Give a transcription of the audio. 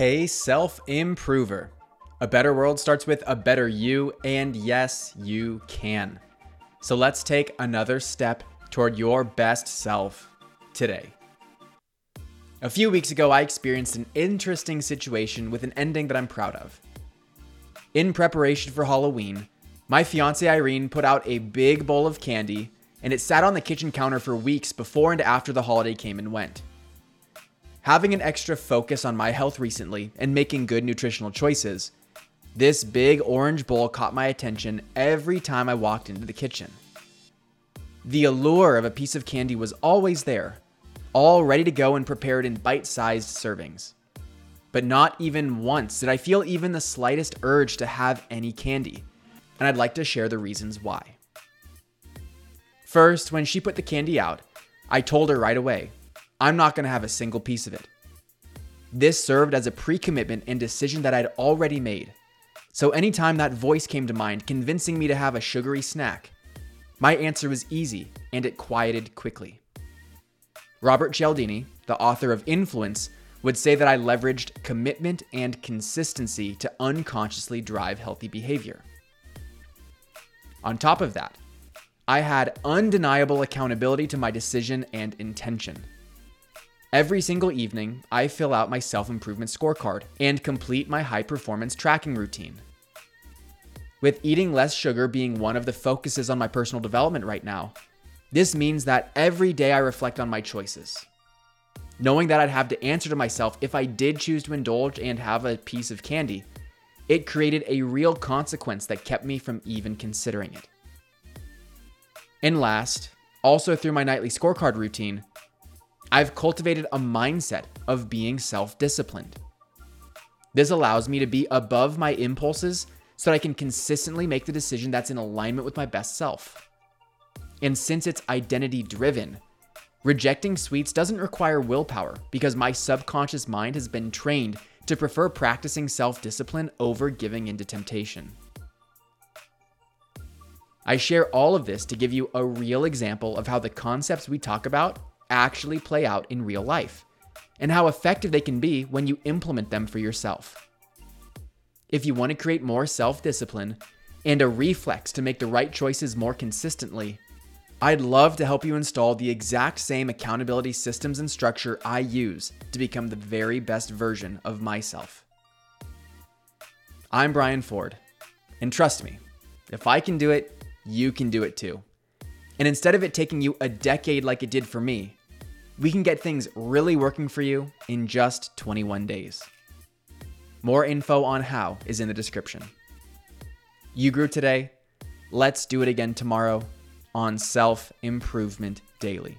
Hey, self improver. A better world starts with a better you, and yes, you can. So let's take another step toward your best self today. A few weeks ago, I experienced an interesting situation with an ending that I'm proud of. In preparation for Halloween, my fiance Irene put out a big bowl of candy, and it sat on the kitchen counter for weeks before and after the holiday came and went. Having an extra focus on my health recently and making good nutritional choices, this big orange bowl caught my attention every time I walked into the kitchen. The allure of a piece of candy was always there, all ready to go and prepared in bite sized servings. But not even once did I feel even the slightest urge to have any candy, and I'd like to share the reasons why. First, when she put the candy out, I told her right away I'm not going to have a single piece of it. This served as a pre commitment and decision that I'd already made. So anytime that voice came to mind convincing me to have a sugary snack, my answer was easy and it quieted quickly. Robert Cialdini, the author of Influence, would say that I leveraged commitment and consistency to unconsciously drive healthy behavior. On top of that, I had undeniable accountability to my decision and intention. Every single evening, I fill out my self improvement scorecard and complete my high performance tracking routine. With eating less sugar being one of the focuses on my personal development right now, this means that every day I reflect on my choices. Knowing that I'd have to answer to myself if I did choose to indulge and have a piece of candy, it created a real consequence that kept me from even considering it. And last, also through my nightly scorecard routine, I've cultivated a mindset of being self disciplined. This allows me to be above my impulses so that I can consistently make the decision that's in alignment with my best self. And since it's identity driven, rejecting sweets doesn't require willpower because my subconscious mind has been trained to prefer practicing self discipline over giving into temptation. I share all of this to give you a real example of how the concepts we talk about actually play out in real life and how effective they can be when you implement them for yourself. If you want to create more self discipline and a reflex to make the right choices more consistently, I'd love to help you install the exact same accountability systems and structure I use to become the very best version of myself. I'm Brian Ford, and trust me, if I can do it, you can do it too. And instead of it taking you a decade like it did for me, we can get things really working for you in just 21 days. More info on how is in the description. You grew today. Let's do it again tomorrow on Self Improvement Daily.